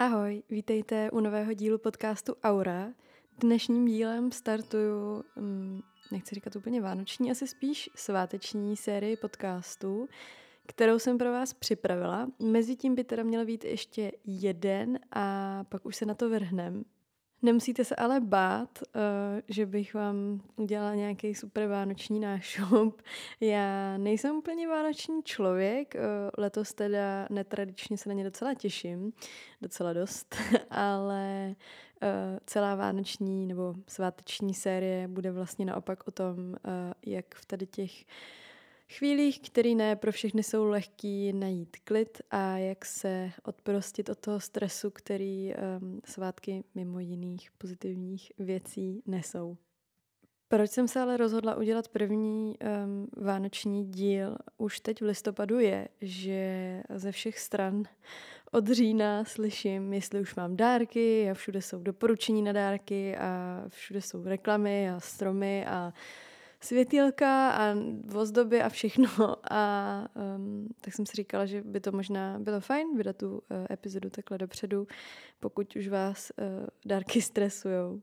Ahoj, vítejte u nového dílu podcastu Aura. Dnešním dílem startuju, hm, nechci říkat úplně vánoční, asi spíš sváteční sérii podcastů, kterou jsem pro vás připravila. Mezitím by teda měl být ještě jeden a pak už se na to vrhnem. Nemusíte se ale bát, uh, že bych vám udělala nějaký super vánoční nášup. Já nejsem úplně vánoční člověk, uh, letos teda netradičně se na ně docela těším, docela dost, ale uh, celá vánoční nebo sváteční série bude vlastně naopak o tom, jak v tady těch chvílích, které ne pro všechny jsou lehký najít klid a jak se odprostit od toho stresu, který um, svátky mimo jiných pozitivních věcí nesou. Proč jsem se ale rozhodla udělat první um, vánoční díl už teď v listopadu je, že ze všech stran od října slyším, jestli už mám dárky a všude jsou doporučení na dárky a všude jsou reklamy a stromy a světýlka a ozdoby a všechno. A um, tak jsem si říkala, že by to možná bylo fajn vydat tu uh, epizodu takhle dopředu, pokud už vás uh, dárky stresujou.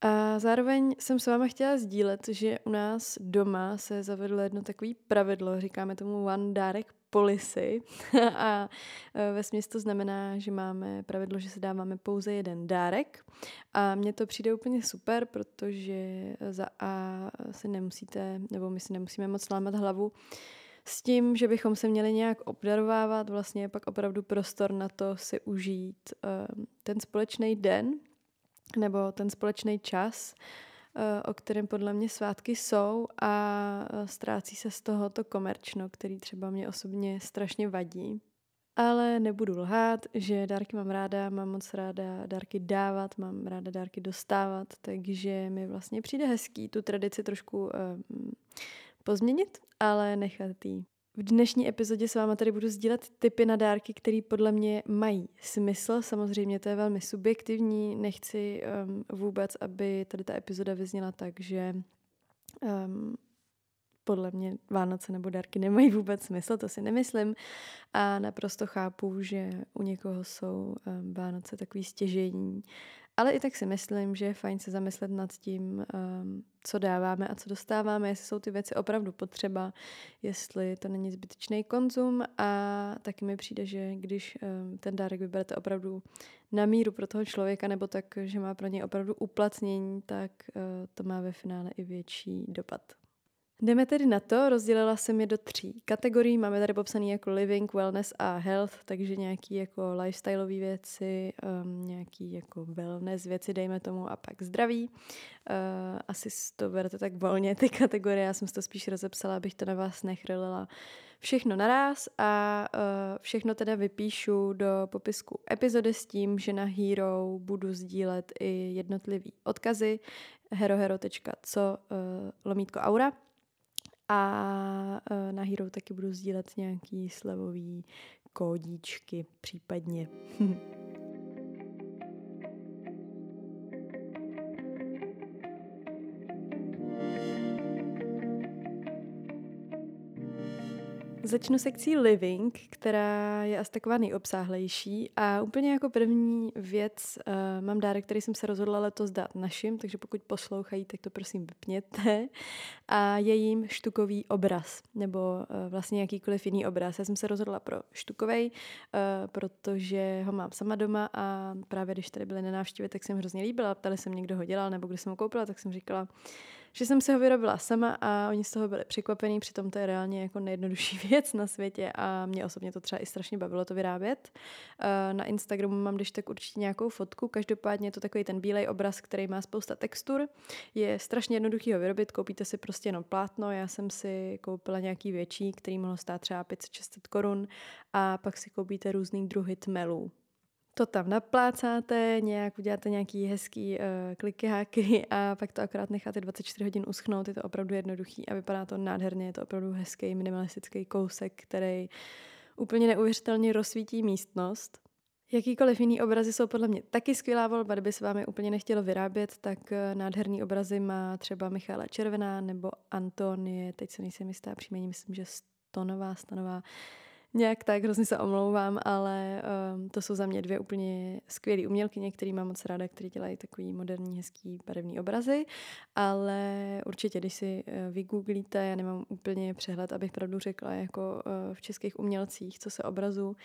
A zároveň jsem s váma chtěla sdílet, že u nás doma se zavedlo jedno takové pravidlo, říkáme tomu one dárek policy a e, ve směs to znamená, že máme pravidlo, že se dáváme pouze jeden dárek. A mně to přijde úplně super, protože za A si nemusíte, nebo my si nemusíme moc lámat hlavu s tím, že bychom se měli nějak obdarovávat, vlastně je pak opravdu prostor na to si užít e, ten společný den nebo ten společný čas, o kterém podle mě svátky jsou a eh, ztrácí se z toho to komerčno, který třeba mě osobně strašně vadí. Ale nebudu lhát, že dárky mám ráda, mám moc ráda dárky dávat, mám ráda dárky dostávat, takže mi vlastně přijde hezký tu tradici trošku uh, pozměnit, ale nechat jí v dnešní epizodě s váma tady budu sdílet typy na dárky, které podle mě mají smysl. Samozřejmě to je velmi subjektivní, nechci um, vůbec, aby tady ta epizoda vyzněla tak, že um, podle mě Vánoce nebo dárky nemají vůbec smysl, to si nemyslím. A naprosto chápu, že u někoho jsou um, Vánoce takový stěžení ale i tak si myslím, že je fajn se zamyslet nad tím, um, co dáváme a co dostáváme, jestli jsou ty věci opravdu potřeba, jestli to není zbytečný konzum a taky mi přijde, že když um, ten dárek vyberete opravdu na míru pro toho člověka nebo tak, že má pro něj opravdu uplatnění, tak uh, to má ve finále i větší dopad. Jdeme tedy na to, rozdělila jsem je do tří kategorií. Máme tady popsaný jako living, wellness a health, takže nějaký jako lifestyleové věci, um, nějaký jako wellness věci, dejme tomu, a pak zdraví. Uh, asi to berete tak volně, ty kategorie, já jsem si to spíš rozepsala, abych to na vás nechrlila všechno naraz a uh, všechno teda vypíšu do popisku epizody s tím, že na Hero budu sdílet i jednotlivý odkazy herohero.co uh, lomítko aura a e, na Hero taky budu sdílet nějaký slevový kódíčky případně. Začnu sekcí living, která je asi taková nejobsáhlejší a úplně jako první věc uh, mám dárek, který jsem se rozhodla letos dát našim, takže pokud poslouchají, tak to prosím vypněte. A je jim štukový obraz, nebo uh, vlastně jakýkoliv jiný obraz. Já jsem se rozhodla pro štukovej, uh, protože ho mám sama doma a právě když tady byly na návštěvě, tak jsem hrozně líbila. Ptali se mě, kdo ho dělal, nebo kdo jsem ho koupila, tak jsem říkala, že jsem si ho vyrobila sama a oni z toho byli překvapení, přitom to je reálně jako nejjednodušší věc na světě a mě osobně to třeba i strašně bavilo to vyrábět. Eh, na Instagramu mám když tak určitě nějakou fotku, každopádně je to takový ten bílej obraz, který má spousta textur. Je strašně jednoduchý ho vyrobit, koupíte si prostě jenom plátno, já jsem si koupila nějaký větší, který mohlo stát třeba 500-600 korun a pak si koupíte různý druhy tmelů to tam naplácáte, nějak uděláte nějaký hezký uh, kliky, háky a pak to akorát necháte 24 hodin uschnout. Je to opravdu jednoduchý a vypadá to nádherně. Je to opravdu hezký minimalistický kousek, který úplně neuvěřitelně rozsvítí místnost. Jakýkoliv jiný obrazy jsou podle mě taky skvělá volba, kdyby se vám je úplně nechtělo vyrábět, tak eh, nádherný obrazy má třeba Michála Červená nebo Antonie, teď se nejsem jistá příjmení, myslím, že Stonová, Stanová, Nějak tak, hrozně se omlouvám, ale um, to jsou za mě dvě úplně skvělé umělkyně, které mám moc ráda, které dělají takový moderní, hezký, barevný obrazy, ale určitě, když si uh, vygooglíte, já nemám úplně přehled, abych pravdu řekla, jako uh, v českých umělcích, co se obrazu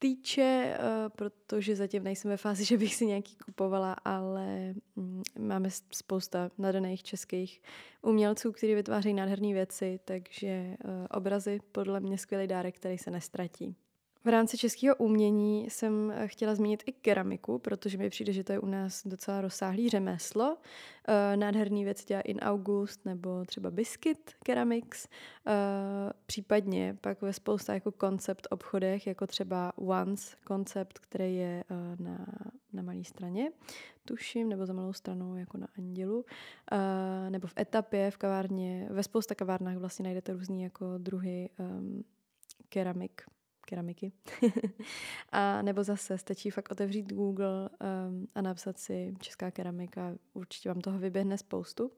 týče, uh, protože zatím nejsem ve fázi, že bych si nějaký kupovala, ale um, máme spousta nadaných českých umělců, kteří vytvářejí nádherné věci, takže uh, obrazy podle mě skvělý dárek, který se nestratí. V rámci českého umění jsem eh, chtěla zmínit i keramiku, protože mi přijde, že to je u nás docela rozsáhlý řemeslo. Eh, nádherný věc dělá In August nebo třeba Biscuit Keramics. Eh, případně pak ve spousta jako koncept obchodech, jako třeba Once koncept, který je na, na malé straně, tuším, nebo za malou stranou jako na Andělu, nebo v etapě, v kavárně, ve spousta kavárnách vlastně najdete různý jako druhy um, keramik, keramiky. a nebo zase stačí fakt otevřít Google um, a napsat si česká keramika. Určitě vám toho vyběhne spoustu.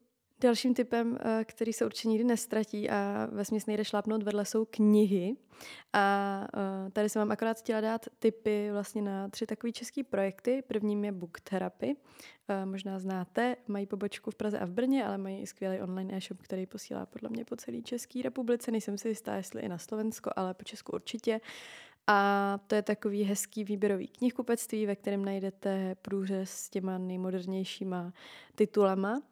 Dalším typem, eh, který se určitě nikdy nestratí a ve směs nejde šlápnout vedle, jsou knihy. A eh, tady jsem vám akorát chtěla dát tipy vlastně na tři takové české projekty. Prvním je Book Therapy. Eh, možná znáte, mají pobočku v Praze a v Brně, ale mají i skvělý online e-shop, který posílá podle mě po celé České republice. Nejsem si jistá, jestli i na Slovensko, ale po Česku určitě. A to je takový hezký výběrový knihkupectví, ve kterém najdete průřez s těma nejmodernějšíma titulama. Uh,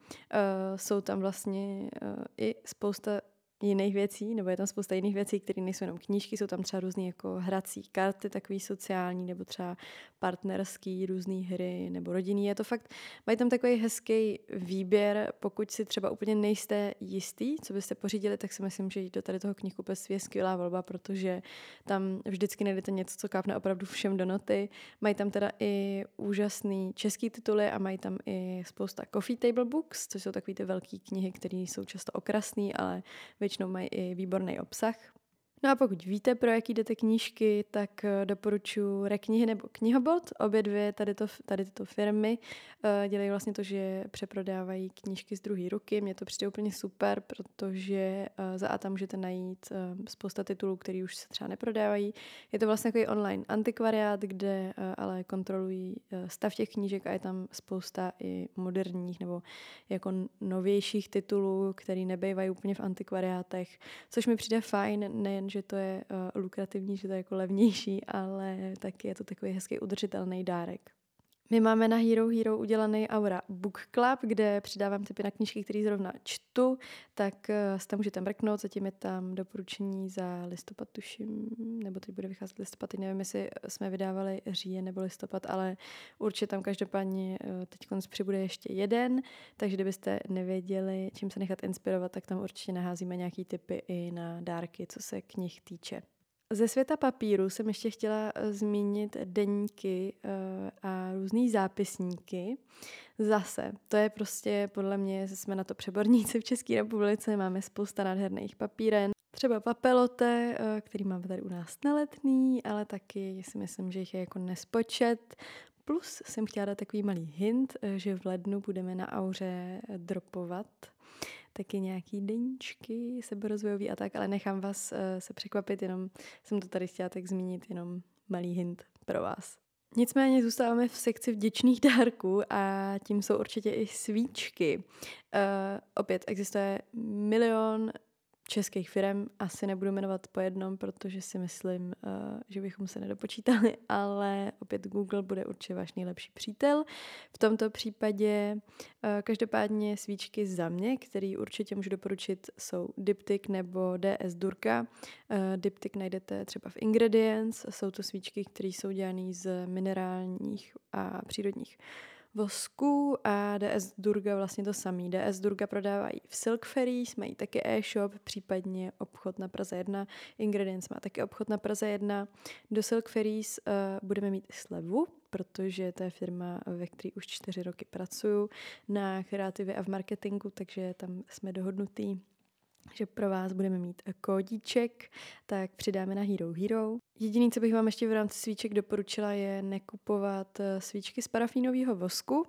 jsou tam vlastně uh, i spousta jiných věcí, nebo je tam spousta jiných věcí, které nejsou jenom knížky, jsou tam třeba různé jako hrací karty, takový sociální, nebo třeba partnerský, různé hry, nebo rodinný. Je to fakt, mají tam takový hezký výběr, pokud si třeba úplně nejste jistý, co byste pořídili, tak si myslím, že jít do tady toho knihkupectví je skvělá volba, protože tam vždycky najdete něco, co kápne opravdu všem do noty. Mají tam teda i úžasný český tituly a mají tam i spousta coffee table books, což jsou takové ty velké knihy, které jsou často okrasné, ale většinou mají i výborný obsah. No a pokud víte, pro jaký jdete knížky, tak eh, doporučuji Reknihy nebo Knihobot. Obě dvě tady, to, tady tyto firmy uh, dělají vlastně to, že přeprodávají knížky z druhé ruky. Mně to přijde úplně super, protože uh, za A tam můžete najít spousta titulů, které už se třeba neprodávají. Je to vlastně takový online antikvariát, kde ale kontrolují stav těch knížek a je tam spousta i moderních nebo jako novějších titulů, které nebývají úplně v antikvariátech, což mi přijde fajn, nejen že to je uh, lukrativní, že to je jako levnější, ale taky je to takový hezký udržitelný dárek. My máme na Hero Hero udělaný Aura Book Club, kde přidávám typy na knížky, které zrovna čtu, tak uh, se tam můžete mrknout, zatím je tam doporučení za listopad, tuším, nebo teď bude vycházet listopad, teď nevím, jestli jsme vydávali říjen nebo listopad, ale určitě tam každopádně uh, teď přibude ještě jeden, takže kdybyste nevěděli, čím se nechat inspirovat, tak tam určitě naházíme nějaký typy i na dárky, co se knih týče. Ze světa papíru jsem ještě chtěla eh, zmínit deníky eh, a různý zápisníky. Zase, to je prostě podle mě, jsme na to přeborníci v České republice, máme spousta nádherných papíren. Třeba papelote, eh, který máme tady u nás neletný, ale taky si myslím, že jich je jako nespočet. Plus jsem chtěla dát takový malý hint, že v lednu budeme na Auře dropovat taky nějaký deníčky seberozvojový a tak, ale nechám vás uh, se překvapit, jenom jsem to tady chtěla tak zmínit, jenom malý hint pro vás. Nicméně zůstáváme v sekci vděčných dárků a tím jsou určitě i svíčky. Uh, opět existuje milion českých firm. Asi nebudu jmenovat po jednom, protože si myslím, uh, že bychom se nedopočítali, ale opět Google bude určitě váš nejlepší přítel. V tomto případě uh, každopádně svíčky za mě, který určitě můžu doporučit, jsou Diptyk nebo DS Durka. Uh, Diptyk najdete třeba v Ingredients. Jsou to svíčky, které jsou dělané z minerálních a přírodních vosku a DS Durga vlastně to samý. DS Durga prodávají v Silk Ferries, mají taky e-shop, případně obchod na Praze 1. Ingredients má taky obchod na Praze 1. Do Silk Ferries uh, budeme mít i slevu, protože to je firma, ve které už čtyři roky pracuju na kreativě a v marketingu, takže tam jsme dohodnutí že pro vás budeme mít kódíček, tak přidáme na Hero Hero. Jediný, co bych vám ještě v rámci svíček doporučila, je nekupovat eh, svíčky z parafínového vosku,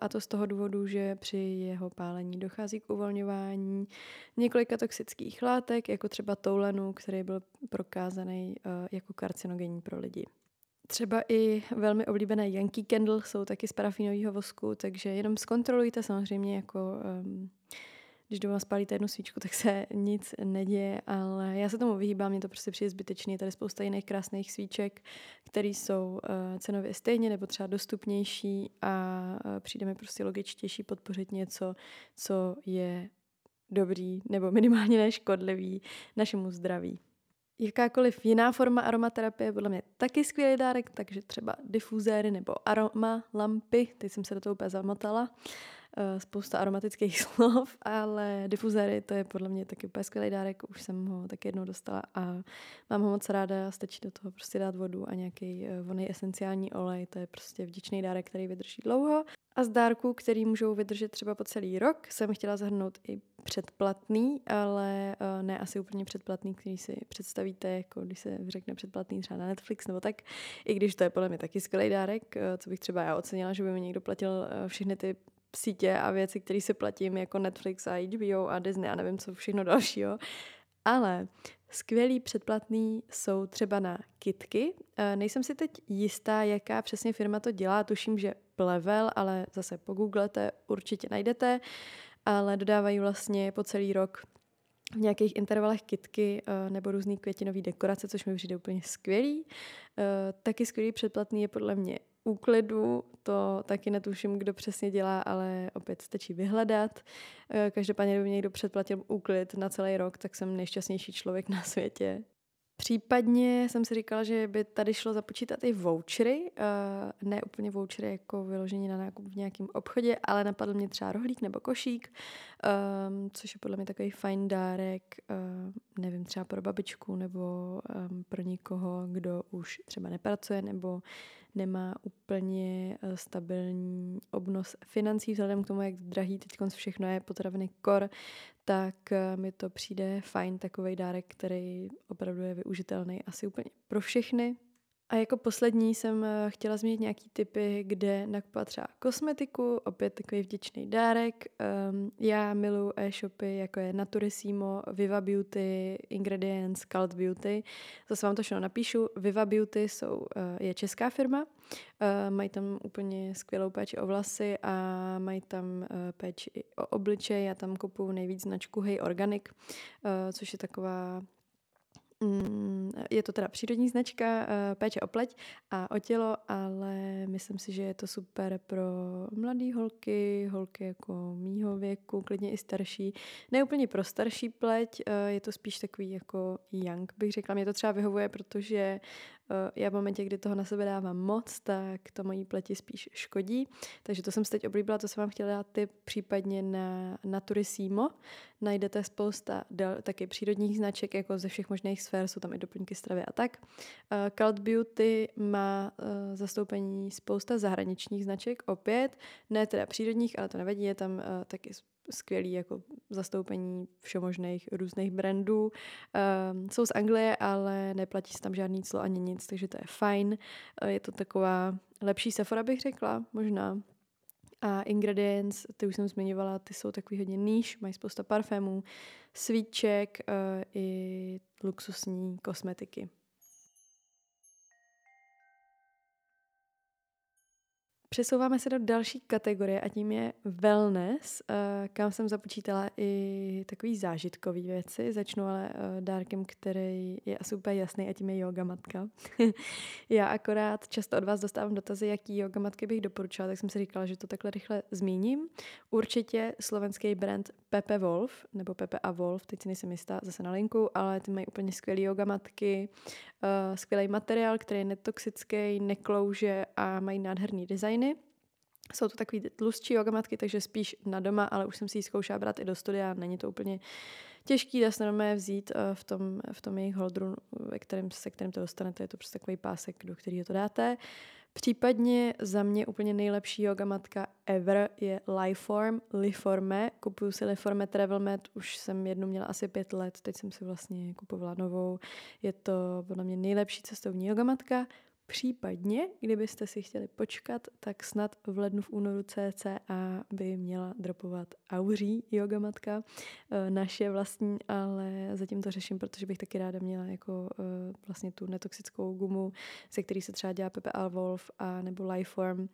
a to z toho důvodu, že při jeho pálení dochází k uvolňování několika toxických látek, jako třeba toulenu, který byl prokázaný jako karcinogenní pro lidi. Třeba i velmi oblíbené Yankee Candle jsou taky z parafinového vosku, takže jenom zkontrolujte samozřejmě jako um, když doma spálíte jednu svíčku, tak se nic neděje, ale já se tomu vyhýbám, mě to prostě přijde zbytečný. Je tady spousta jiných krásných svíček, které jsou uh, cenově stejně nebo třeba dostupnější a uh, přijde mi prostě logičtější podpořit něco, co je dobrý nebo minimálně neškodlivý našemu zdraví. Jakákoliv jiná forma aromaterapie podle mě taky skvělý dárek, takže třeba difuzéry nebo aroma lampy, teď jsem se do toho úplně zamotala. Eh, spousta aromatických slov, ale difuzéry to je podle mě taky úplně skvělý dárek, už jsem ho taky jednou dostala a mám ho moc ráda, stačí do toho prostě dát vodu a nějaký eh, voný esenciální olej, to je prostě vděčný dárek, který vydrží dlouho. A z dárků, který můžou vydržet třeba po celý rok, jsem chtěla zahrnout i předplatný, ale uh, ne asi úplně předplatný, který si představíte, jako když se řekne předplatný třeba na Netflix nebo tak, i když to je podle mě taky skvělý dárek, co bych třeba já ocenila, že by mi někdo platil všechny ty sítě a věci, které si platím, jako Netflix a HBO a Disney a nevím co všechno dalšího. Ale skvělý předplatný jsou třeba na kitky. E, nejsem si teď jistá, jaká přesně firma to dělá. Tuším, že Plevel, ale zase pogooglete, určitě najdete. Ale dodávají vlastně po celý rok v nějakých intervalech kitky e, nebo různý květinové dekorace, což mi přijde úplně skvělý. E, taky skvělý předplatný je podle mě úklidu, to taky netuším, kdo přesně dělá, ale opět stačí vyhledat. Eh, každopádně, kdyby mě někdo předplatil úklid na celý rok, tak jsem nejšťastnější člověk na světě. Případně jsem si říkala, že by tady šlo započítat i vouchery, uh, ne úplně vouchery jako vyložení na nákup v nějakém obchodě, ale napadl mě třeba rohlík nebo košík, um, což je podle mě takový fajn dárek, uh, nevím, třeba pro babičku nebo um, pro někoho, kdo už třeba nepracuje nebo nemá úplně uh, stabilní obnos financí vzhledem k tomu, jak drahý teď všechno je, potraviny kor, tak uh, mi to přijde fajn takový dárek, který opravdu je využitelný asi úplně pro všechny. A jako poslední jsem eh, chtěla zmínit nějaký typy, kde nakupovat třeba kosmetiku, opět takový vděčný dárek. Um, já miluji e-shopy, jako je Naturissimo, Viva Beauty, Ingredients, Cult Beauty. Zase vám to všechno napíšu. Viva Beauty jsou, uh, je česká firma, uh, mají tam úplně skvělou péči o vlasy a mají tam uh, péči i o obličej. Já tam kupuju nejvíc značku Hey Organic, uh, což je taková je to teda přírodní značka uh, péče o pleť a o tělo, ale myslím si, že je to super pro mladé holky, holky jako mýho věku, klidně i starší. Ne úplně pro starší pleť, uh, je to spíš takový jako young, bych řekla. Mě to třeba vyhovuje, protože Eh, já v momentě, kdy toho na sebe dávám moc, tak to mojí pleti spíš škodí. Takže to jsem si teď oblíbila, to jsem vám chtěla dát tip případně na Naturissimo. Najdete spousta del, taky přírodních značek, jako ze všech možných sfér, jsou tam i doplňky stravy a tak. Uh, Cult Beauty má uh, zastoupení spousta zahraničních značek, opět, ne teda přírodních, ale to nevadí, je tam taky skvělý jako zastoupení všemožných různých brandů. Um, jsou z Anglie, ale neplatí se tam žádný clo ani nic, takže to je fajn. Uh, je to taková lepší Sephora, bych řekla, možná. A ingredients, ty už jsem zmiňovala, ty jsou takový hodně níž, mají spousta parfémů, svíček uh, i luxusní kosmetiky. Přesouváme se do další kategorie a tím je wellness, eh, kam jsem započítala i takový zážitkový věci. Začnu ale eh, dárkem, který je asi úplně jasný a tím je yoga matka. Já akorát často od vás dostávám dotazy, jaký yoga matky bych doporučila, tak jsem si říkala, že to takhle rychle zmíním. Určitě slovenský brand Pepe Wolf, nebo Pepe a Wolf, teď si nejsem jistá, zase na linku, ale ty mají úplně skvělé yoga matky, uh, skvělý materiál, který je netoxický, neklouže a mají nádherný designy. Jsou to takový tlustší yogamatky, takže spíš na doma, ale už jsem si ji zkoušela brát i do studia, není to úplně těžký, dá se normálně vzít uh, v tom, v tom jejich holdru, ve kterém, se kterým to dostanete, je to prostě takový pásek, do kterého to dáte. Případně za mě úplně nejlepší yoga matka ever je Lifeform, Liforme. Kupuju si Liforme Travel Mat, už jsem jednu měla asi pět let, teď jsem si vlastně kupovala novou. Je to podle mě nejlepší cestovní yoga matka. Případně, kdybyste si chtěli počkat, tak snad v lednu v únoru CCA by měla dropovat Auří yoga matka, eh, naše vlastní, ale zatím to řeším, protože bych taky ráda měla jako eh, vlastně tu netoxickou gumu, ze který se třeba dělá Pepe Alvolf a nebo Lifeform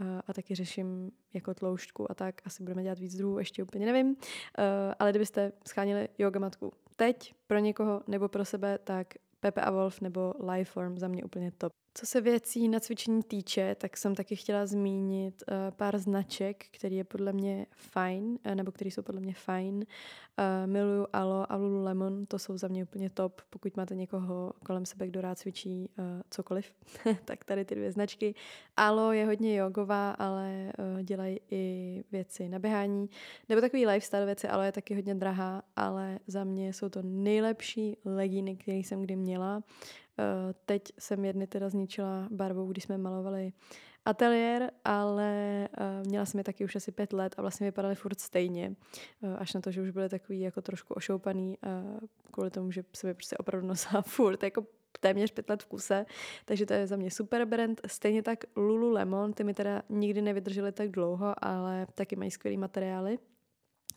eh, a taky řeším jako tloušťku a tak. Asi budeme dělat víc druhů, ještě úplně nevím. Ale kdybyste schánili yoga matku teď pro někoho nebo pro sebe, tak Pepe a Wolf nebo Lifeform za mě úplně top. Co se věcí na cvičení týče, tak jsem taky chtěla zmínit uh, pár značek, který je podle mě fajn, uh, nebo který jsou podle mě fajn. Uh, miluju Alo a Lululemon, to jsou za mě úplně top. Pokud máte někoho kolem sebe, kdo rád cvičí uh, cokoliv, tak tady ty dvě značky. Alo je hodně jogová, ale uh, dělají i věci na běhání, nebo takový lifestyle věci, Alo je taky hodně drahá, ale za mě jsou to nejlepší legíny, které jsem kdy měla. Eh, teď jsem jedny teda zničila barvou, když jsme malovali ateliér, ale uh, měla jsem je taky už asi pět let a vlastně vypadaly furt stejně. Uh, až na to, že už byly takový jako trošku ošoupaný kvůli tomu, že se mi prostě opravdu nosila furt jako téměř pět let v kuse, takže to je za mě super brand. Stejně tak Lululemon, ty mi teda nikdy nevydržely tak dlouho, ale taky mají skvělý materiály.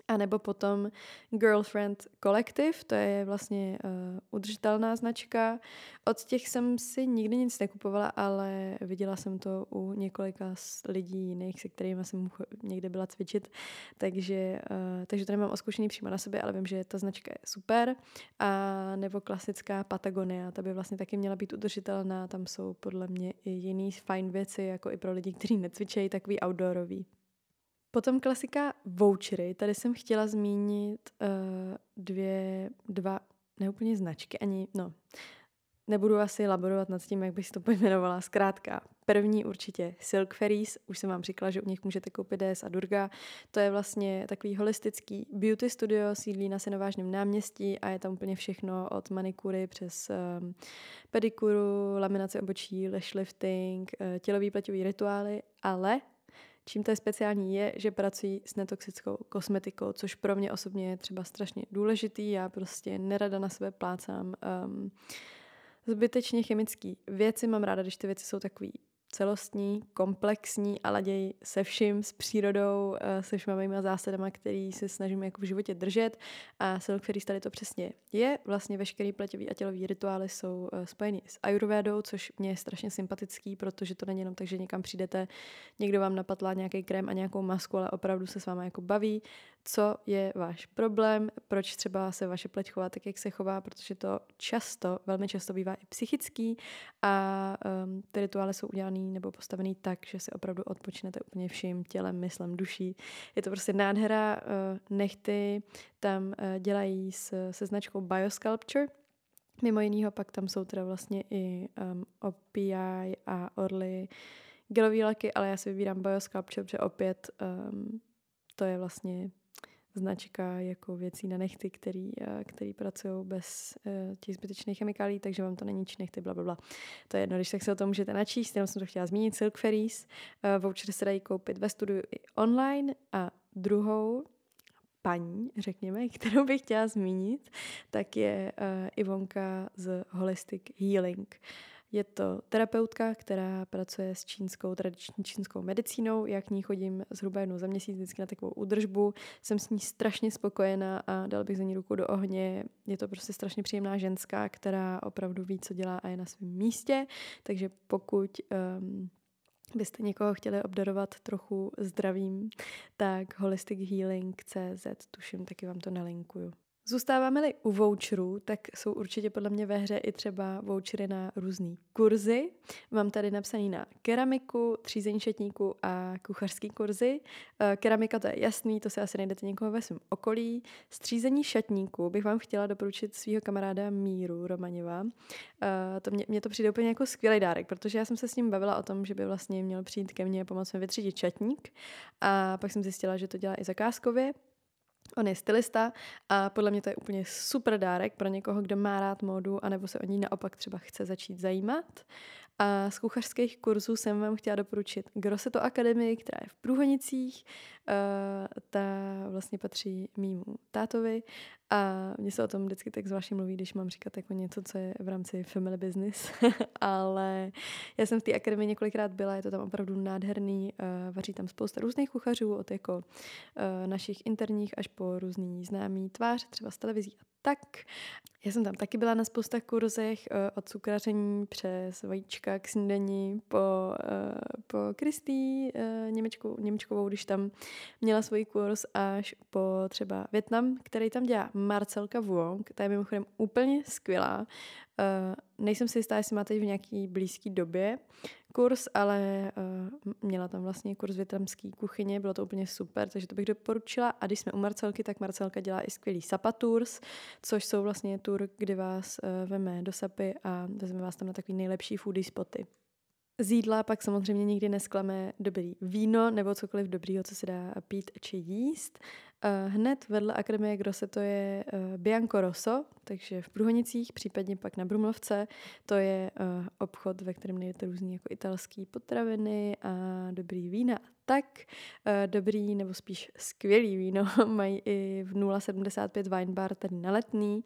A nebo potom Girlfriend Collective, to je vlastně uh, udržitelná značka. Od těch jsem si nikdy nic nekupovala, ale viděla jsem to u několika lidí jiných, se kterými jsem někde byla cvičit, takže, uh, takže to nemám oskoušený přímo na sobě, ale vím, že ta značka je super. A nebo klasická Patagonia, ta by vlastně taky měla být udržitelná, tam jsou podle mě i jiný fajn věci, jako i pro lidi, kteří necvičejí, takový outdoorový. Potom klasika vouchery. Tady jsem chtěla zmínit uh, dvě, dva, neúplně značky, ani, no, nebudu asi laborovat nad tím, jak bych to pojmenovala. Zkrátka, první určitě Silk Ferries, už jsem vám říkala, že u nich můžete koupit DS a Durga. To je vlastně takový holistický beauty studio, sídlí na Senovážném náměstí a je tam úplně všechno od manikury přes um, pedikuru, laminaci obočí, lash lifting, uh, tělový pleťový rituály, ale Čím to je speciální je, že pracují s netoxickou kosmetikou, což pro mě osobně je třeba strašně důležitý. Já prostě nerada na sebe plácám um, zbytečně chemické věci. Mám ráda, když ty věci jsou takový celostní, komplexní a laděj se vším, s přírodou, eh, se mýma zásadama, který se snažím jako v životě držet. A Fairies tady to přesně je. Vlastně veškerý pleťový a tělový rituály jsou eh, spojeny s ayurvédou, což mě je strašně sympatický, protože to není jenom tak, že někam přijdete, někdo vám napatlá nějaký krém a nějakou masku, ale opravdu se s váma jako baví, co je váš problém, proč třeba se vaše pleť chová tak, jak se chová, protože to často, velmi často bývá i psychický a um, ty rituály jsou udělané nebo postavený tak, že si opravdu odpočnete úplně vším tělem, myslem, duší. Je to prostě nádhera. Uh, nechty tam uh, dělají s, se značkou Biosculpture, Mimo jiného pak tam jsou teda vlastně i um, OPI a Orly gelový laky, ale já si vybírám Biosculpture, protože opět um, to je vlastně značka jako věcí na nechty, který, eh, který pracují bez uh, těch zbytečných chemikálí, takže vám to není nechty, bla, bla, bla. To je jedno, když tak se o tom můžete načíst, jenom jsem to chtěla zmínit, Silk Ferries. Uh, vouchery se dají koupit ve studiu i online a druhou paní, řekněme, kterou bych chtěla zmínit, tak je Ivonka z Holistic Healing. Je to terapeutka, která pracuje s čínskou, tradiční čínskou medicínou. Já k ní chodím zhruba jednou za měsíc vždycky na takovou údržbu. Jsem s ní strašně spokojená a dal bych za ní ruku do ohně. Je to prostě strašně příjemná ženská, která opravdu ví, co dělá a je na svém místě. Takže pokud um, byste někoho chtěli obdarovat trochu zdravím, tak Holistic Healing CZ, tuším, taky vám to nalinkuju. Zůstáváme-li u voucherů, tak jsou určitě podle mě ve hře i třeba vouchery na různé kurzy. Mám tady napsaný na keramiku, třízení šatníku a kuchařský kurzy. Eh, keramika to je jasný, to se asi najdete někoho ve svém okolí. Střízení šatníku bych vám chtěla doporučit svého kamaráda Míru Romaněva. Eh, to mě, mě to přijde úplně jako skvělý dárek, protože já jsem se s ním bavila o tom, že by vlastně měl přijít ke mně a pomoct mi vytřídit šatník. A pak jsem zjistila, že to dělá i zakázkově, On je stylista a podle mě to je úplně super dárek pro někoho, kdo má rád módu, anebo se o ní naopak třeba chce začít zajímat. A z kuchařských kurzů jsem vám chtěla doporučit Grosseto Akademii, která je v Průhonicích. Uh, ta vlastně patří mýmu tátovi A mně se o tom vždycky tak zvláštně mluví, když mám říkat jako něco, co je v rámci family business. Ale já jsem v té akademii několikrát byla, je to tam opravdu nádherný. Uh, vaří tam spousta různých kuchařů, od jako uh, našich interních až po různý známý tvář, třeba z televizí a tak. Já jsem tam taky byla na spousta kurzech uh, od cukraření přes vajíčka k snídaní po, uh, po Kristý uh, Němečkou, Němečkovou, když tam měla svůj kurz, až po třeba Větnam, který tam dělá Marcelka Vuong. Ta je mimochodem úplně skvělá. Uh, nejsem si jistá, jestli máte v nějaký blízké době kurz, ale uh, měla tam vlastně kurz větnamský kuchyně, bylo to úplně super, takže to bych doporučila. A když jsme u Marcelky, tak Marcelka dělá i skvělý Sapa Tours, což jsou vlastně tour, kdy vás uh, veme do Sapy a vezme vás tam na takový nejlepší foodie spoty. Z jídla pak samozřejmě nikdy nesklame dobrý víno nebo cokoliv dobrýho, co se dá pít či jíst. Eh, hned vedle Akademie Grosse to je eh, Bianco Rosso, takže v Průhonicích, případně pak na Brumlovce, to je eh, obchod, ve kterém najdete různé jako italské potraviny a dobrý vína. Tak dobrý, nebo spíš skvělý víno mají i v 075 Wine Bar tady na Letný.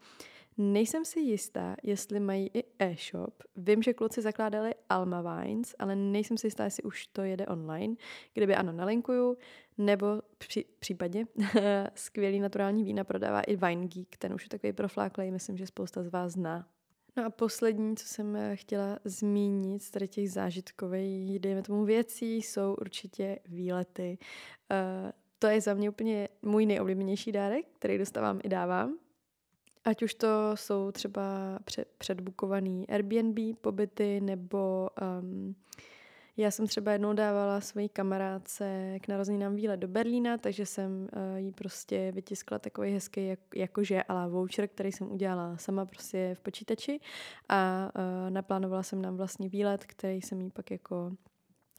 Nejsem si jistá, jestli mají i e-shop. Vím, že kluci zakládali Alma Wines, ale nejsem si jistá, jestli už to jede online. Kdyby ano, nalinkuju. Nebo při, případně skvělý naturální vína prodává i Wine Geek, ten už je takový profláklej, myslím, že spousta z vás zná. No a poslední, co jsem eh, chtěla zmínit z tady těch zážitkových, dejme tomu věcí, jsou určitě výlety. Uh, to je za mě úplně můj nejoblíbenější dárek, který dostávám i dávám. Ať už to jsou třeba předbukovaný Airbnb pobyty nebo um, já jsem třeba jednou dávala svojí kamarádce k narozeninám výlet do Berlína, takže jsem uh, jí prostě vytiskla takový hezký jak, jakože ala voucher, který jsem udělala sama prostě v počítači. A uh, naplánovala jsem nám vlastně výlet, který jsem jí pak jako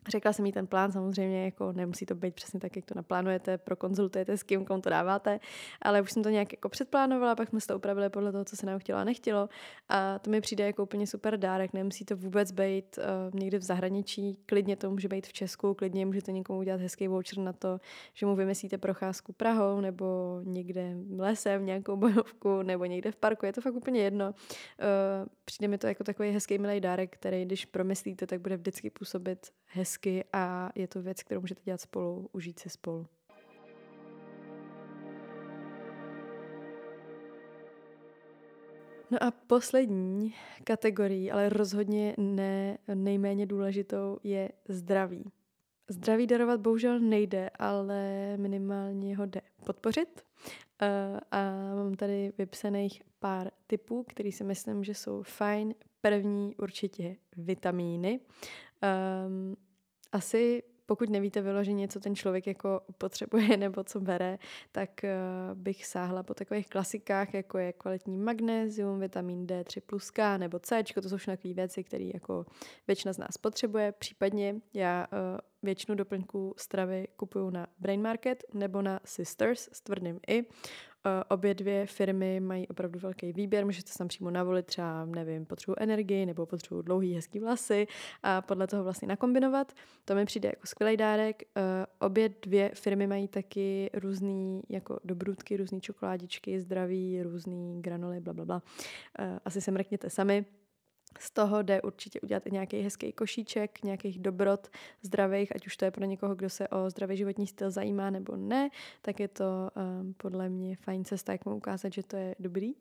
Řekla jsem jí ten plán, samozřejmě jako nemusí to být přesně tak, jak to naplánujete, prokonzultujete s kým, komu to dáváte, ale už jsem to nějak jako předplánovala, pak jsme to upravili podle toho, co se nám chtělo a nechtělo a to mi přijde jako úplně super dárek, nemusí to vůbec být uh, někde v zahraničí, klidně to může být v Česku, klidně můžete někomu udělat hezký voucher na to, že mu vymyslíte procházku Prahou nebo někde lesem, nějakou bojovku nebo někde v parku, je to fakt úplně jedno. Uh, přijde mi to jako takový hezký milý dárek, který když promyslíte, tak bude vždycky působit hezky a je to věc, kterou můžete dělat spolu, užít si spolu. No a poslední kategorii, ale rozhodně ne nejméně důležitou, je zdraví. Zdraví darovat bohužel nejde, ale minimálně ho jde podpořit. Uh, a mám tady vypsaných pár typů, který si myslím, že jsou fajn. První určitě vitamíny. Um, asi pokud nevíte vyloženě, co ten člověk jako potřebuje nebo co bere, tak uh, bych sáhla po takových klasikách, jako je kvalitní magnézium, vitamin D3 plus K nebo C, to jsou všechno takové věci, které jako většina z nás potřebuje. Případně já uh, většinu doplňků stravy kupuju na Brain Market nebo na Sisters s tvrdým i. Eh, obě dvě firmy mají opravdu velký výběr, můžete se tam přímo navolit třeba, nevím, potřebuji energii nebo potřebuji dlouhý, hezký vlasy a podle toho vlastně nakombinovat. To mi přijde jako skvělý dárek. Eh, obě dvě firmy mají taky různé jako dobrutky, různé čokoládičky, zdraví, různé granuly, bla, bla, bla. Eh, asi se mrkněte sami. Z toho jde určitě udělat i nějaký hezký košíček, nějakých dobrot zdravých, ať už to je pro někoho, kdo se o zdravý životní styl zajímá nebo ne, tak je to um, podle mě fajn cesta, jak mu ukázat, že to je dobrý.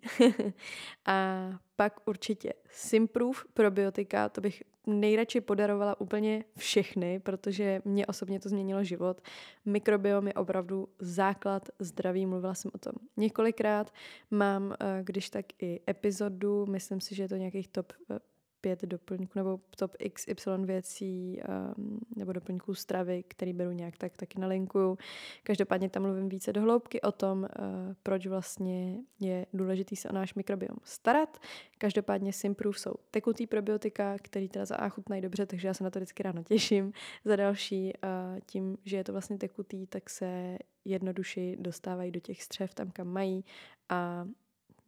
a pak určitě Simproof probiotika, to bych nejradši podarovala úplně všechny, protože mě osobně to změnilo život. Mikrobiom je opravdu základ zdraví, mluvila jsem o tom několikrát. Mám, eh, když tak i epizodu, myslím si, že je to nějakých top eh, pět doplňků nebo top XY věcí um, nebo doplňků stravy, který beru nějak tak taky nalinkuju. Každopádně tam mluvím více do hloubky o tom, uh, proč vlastně je důležitý se o náš mikrobiom starat. Každopádně Simproof jsou tekutý probiotika, který teda za A chutnají dobře, takže já se na to vždycky ráno těším. Za další, uh, tím, že je to vlastně tekutý, tak se jednoduši dostávají do těch střev tam, kam mají a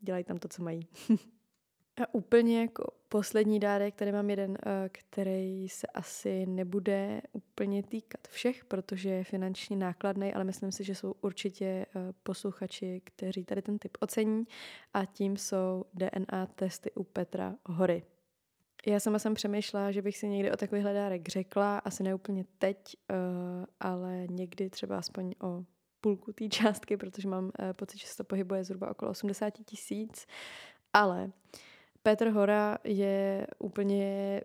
dělají tam to, co mají. A úplně jako poslední dárek, tady mám jeden, eh, který se asi nebude úplně týkat všech, protože je finančně nákladný, ale myslím si, že jsou určitě eh, posluchači, kteří tady ten typ ocení a tím jsou DNA testy u Petra Hory. Já sama jsem přemýšlela, že bych si někdy o takovýhle dárek řekla, asi ne úplně teď, eh, ale někdy třeba aspoň o půlku té částky, protože mám pocit, že se to pohybuje zhruba okolo 80 tisíc, ale Petr Hora je úplně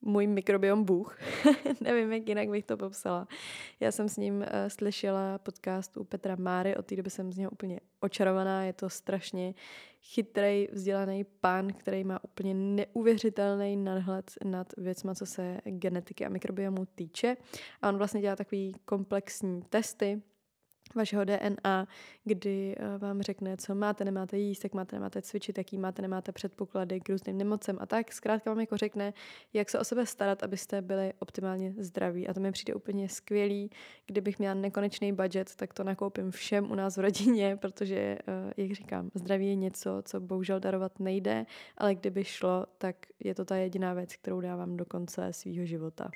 můj mikrobiom bůh. Nevím, jak jinak bych to popsala. Já jsem s ním uh, slyšela podcast u Petra Máry, od té doby jsem z něho úplně očarovaná. Je to strašně chytrý, vzdělaný pán, který má úplně neuvěřitelný nadhled nad věcma, co se genetiky a mikrobiomu týče. A on vlastně dělá takový komplexní testy, vašeho DNA, kdy eh, vám řekne, co máte, nemáte jíst, jak máte, nemáte cvičit, jaký máte, nemáte předpoklady k různým nemocem a tak. Zkrátka vám jako řekne, jak se o sebe starat, abyste byli optimálně zdraví. A to mi přijde úplně skvělý. Kdybych měla nekonečný budget, tak to nakoupím všem u nás v rodině, protože, eh, jak říkám, zdraví je něco, co bohužel darovat nejde, ale kdyby šlo, tak je to ta jediná věc, kterou dávám do konce svého života.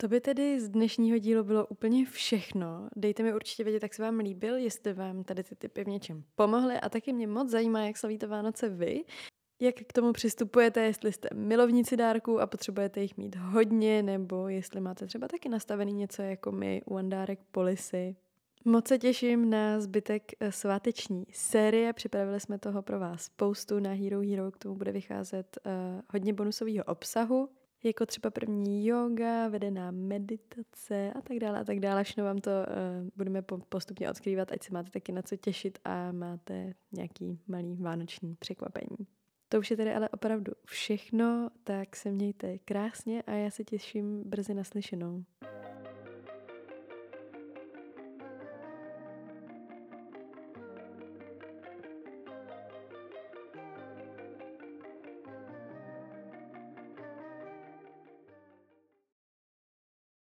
To by tedy z dnešního dílu bylo úplně všechno. Dejte mi určitě vědět, jak se vám líbil, jestli vám tady ty typy v něčem pomohly a taky mě moc zajímá, jak slavíte Vánoce vy. Jak k tomu přistupujete, jestli jste milovníci dárků a potřebujete jich mít hodně, nebo jestli máte třeba taky nastavený něco jako my u Andárek Polisy. Moc se těším na zbytek eh, sváteční série. Připravili jsme toho pro vás spoustu na Hero Hero, k tomu bude vycházet uh, hodně bonusového obsahu jako třeba první yoga, vedená meditace a tak dále a tak dále. Všechno vám to uh, budeme postupně odkrývat, ať se máte taky na co těšit a máte nějaký malý vánoční překvapení. To už je tedy ale opravdu všechno, tak se mějte krásně a já se těším brzy naslyšenou.